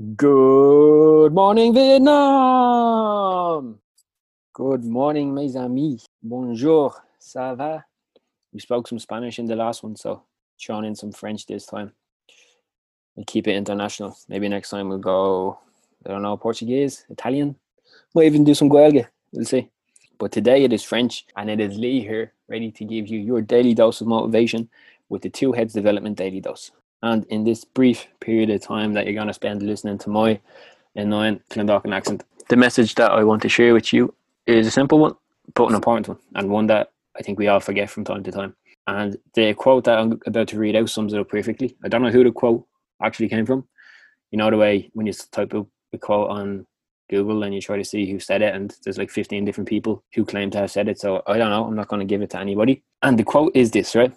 Good morning, Vietnam. Good morning, mes amis. Bonjour. Ça va? We spoke some Spanish in the last one, so throwing in some French this time. We'll keep it international. Maybe next time we'll go, I don't know, Portuguese, Italian. Might even do some Gaeilge. We'll see. But today it is French, and it is Lee here, ready to give you your daily dose of motivation with the Two Heads Development Daily Dose. And in this brief period of time that you're going to spend listening to my annoying Clondalkin accent, the message that I want to share with you is a simple one, but an important one, and one that I think we all forget from time to time. And the quote that I'm about to read out sums it up perfectly. I don't know who the quote actually came from. You know the way when you type up a quote on Google and you try to see who said it, and there's like 15 different people who claim to have said it. So I don't know. I'm not going to give it to anybody. And the quote is this, right?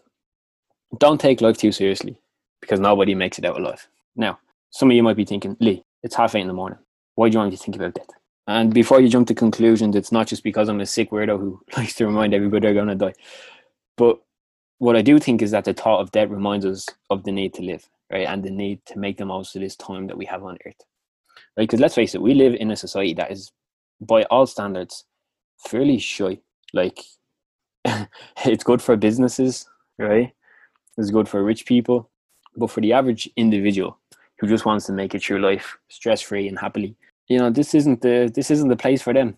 Don't take life too seriously because nobody makes it out alive. Now, some of you might be thinking, Lee, it's half eight in the morning. Why do you want me to think about death? And before you jump to conclusions, it's not just because I'm a sick weirdo who likes to remind everybody they're going to die. But what I do think is that the thought of death reminds us of the need to live, right? And the need to make the most of this time that we have on earth. Right? Because let's face it, we live in a society that is, by all standards, fairly shy. Like, it's good for businesses, right? It's good for rich people but for the average individual who just wants to make it through life stress free and happily, you know, this isn't the this isn't the place for them.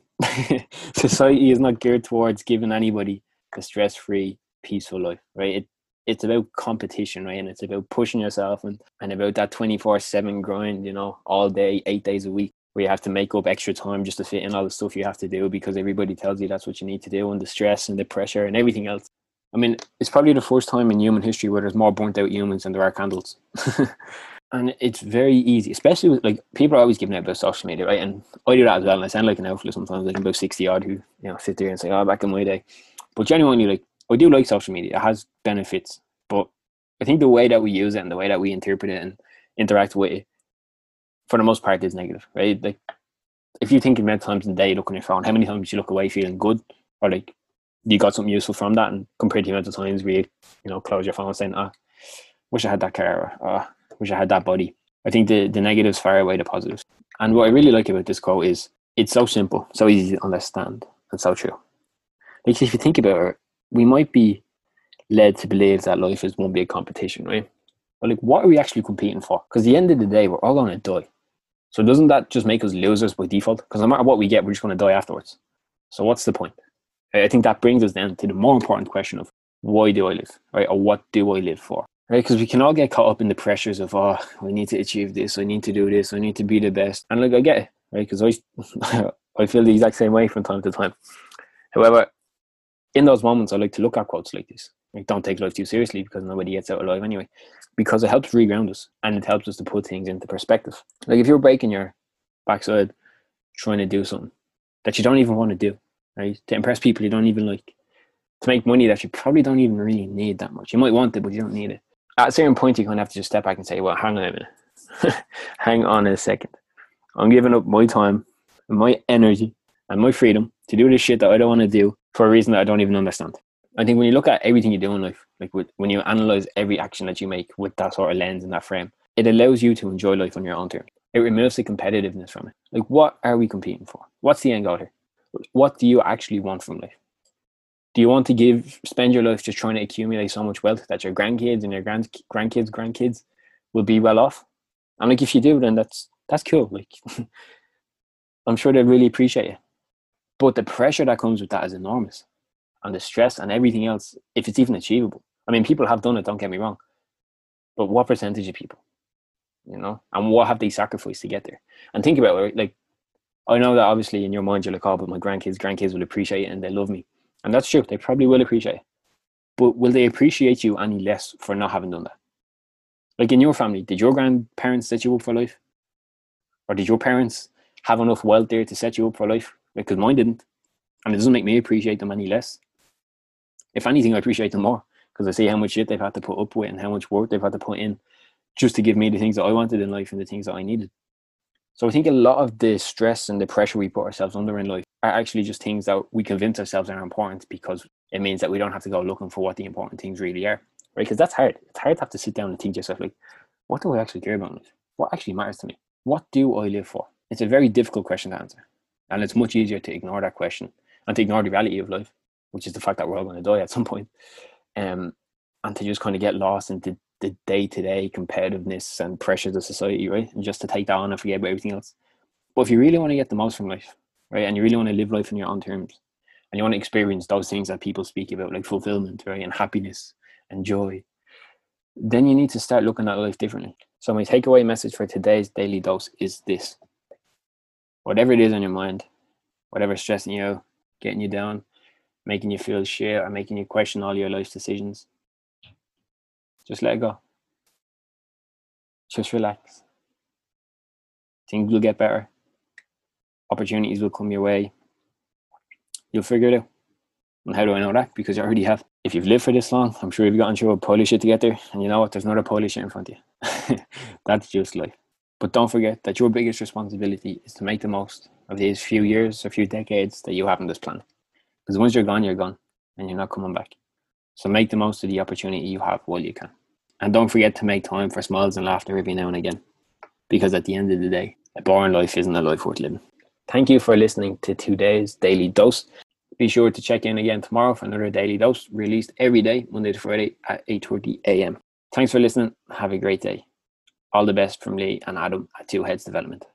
Society is not geared towards giving anybody a stress free, peaceful life, right? It it's about competition, right? And it's about pushing yourself and, and about that 24 7 grind, you know, all day, eight days a week, where you have to make up extra time just to fit in all the stuff you have to do because everybody tells you that's what you need to do and the stress and the pressure and everything else. I mean, it's probably the first time in human history where there's more burnt out humans than there are candles. and it's very easy, especially with like people are always giving out about social media, right? And I do that as well. And I sound like an outfit sometimes, like I'm about 60 odd who, you know, sit there and say, oh, back in my day. But genuinely, like, I do like social media. It has benefits. But I think the way that we use it and the way that we interpret it and interact with it, for the most part, is negative, right? Like, if you think about times in the day, you look on your phone, how many times you look away feeling good or like you got something useful from that and compared to the amount of times where you, you know, close your phone saying, ah, wish I had that car or oh, wish I had that body. I think the, the negatives far away the positives. And what I really like about this quote is it's so simple, so easy to understand, and so true. Like if you think about it, we might be led to believe that life is one big competition, right? But like what are we actually competing for? Because the end of the day, we're all gonna die. So doesn't that just make us losers by default? Because no matter what we get, we're just gonna die afterwards. So what's the point? I think that brings us then to the more important question of why do I live, right? Or what do I live for, right? Because we can all get caught up in the pressures of, oh, I need to achieve this, I need to do this, I need to be the best. And like, I get it, right? Because I, I feel the exact same way from time to time. However, in those moments, I like to look at quotes like this. Like, don't take life too seriously because nobody gets out alive anyway. Because it helps reground us and it helps us to put things into perspective. Like, if you're breaking your backside trying to do something that you don't even want to do, right? To impress people you don't even like, to make money that you probably don't even really need that much. You might want it, but you don't need it. At a certain point, you kind of have to just step back and say, well, hang on a minute. hang on a second. I'm giving up my time and my energy and my freedom to do this shit that I don't want to do for a reason that I don't even understand. I think when you look at everything you do in life, like with, when you analyze every action that you make with that sort of lens and that frame, it allows you to enjoy life on your own terms. It removes the competitiveness from it. Like, what are we competing for? What's the end goal here? What do you actually want from life? Do you want to give spend your life just trying to accumulate so much wealth that your grandkids and your grand grandkids grandkids will be well off? And like if you do, then that's that's cool. Like I'm sure they really appreciate it. But the pressure that comes with that is enormous. And the stress and everything else, if it's even achievable. I mean, people have done it, don't get me wrong. But what percentage of people? You know? And what have they sacrificed to get there? And think about it, like I know that obviously in your mind you're like, oh, but my grandkids, grandkids will appreciate it and they love me. And that's true. They probably will appreciate it. But will they appreciate you any less for not having done that? Like in your family, did your grandparents set you up for life? Or did your parents have enough wealth there to set you up for life? Because mine didn't. And it doesn't make me appreciate them any less. If anything, I appreciate them more because I see how much shit they've had to put up with and how much work they've had to put in just to give me the things that I wanted in life and the things that I needed. So I think a lot of the stress and the pressure we put ourselves under in life are actually just things that we convince ourselves are important because it means that we don't have to go looking for what the important things really are. Right? Because that's hard. It's hard to have to sit down and think yourself like, what do I actually care about life? What actually matters to me? what do I live for? It's a very difficult question to answer. And it's much easier to ignore that question and to ignore the reality of life, which is the fact that we're all going to die at some point. Um, and to just kind of get lost into the day to day competitiveness and pressures of society, right? And just to take that on and forget about everything else. But if you really want to get the most from life, right, and you really want to live life on your own terms, and you want to experience those things that people speak about, like fulfillment, right, and happiness and joy, then you need to start looking at life differently. So my takeaway message for today's daily dose is this. Whatever it is on your mind, whatever's stressing you out, getting you down, making you feel shit, or making you question all your life decisions, just let it go. Just relax. Things will get better. Opportunities will come your way. You'll figure it out. And how do I know that? Because you already have. If you've lived for this long, I'm sure you've gotten through a Polish shit to get there. And you know what? There's not a Polish shit in front of you. That's just life. But don't forget that your biggest responsibility is to make the most of these few years a few decades that you have on this planet. Because once you're gone, you're gone and you're not coming back. So make the most of the opportunity you have while you can. And don't forget to make time for smiles and laughter every now and again. Because at the end of the day, a boring life isn't a life worth living. Thank you for listening to today's Daily Dose. Be sure to check in again tomorrow for another Daily Dose released every day, Monday to Friday at 8.30 a.m. Thanks for listening. Have a great day. All the best from Lee and Adam at Two Heads Development.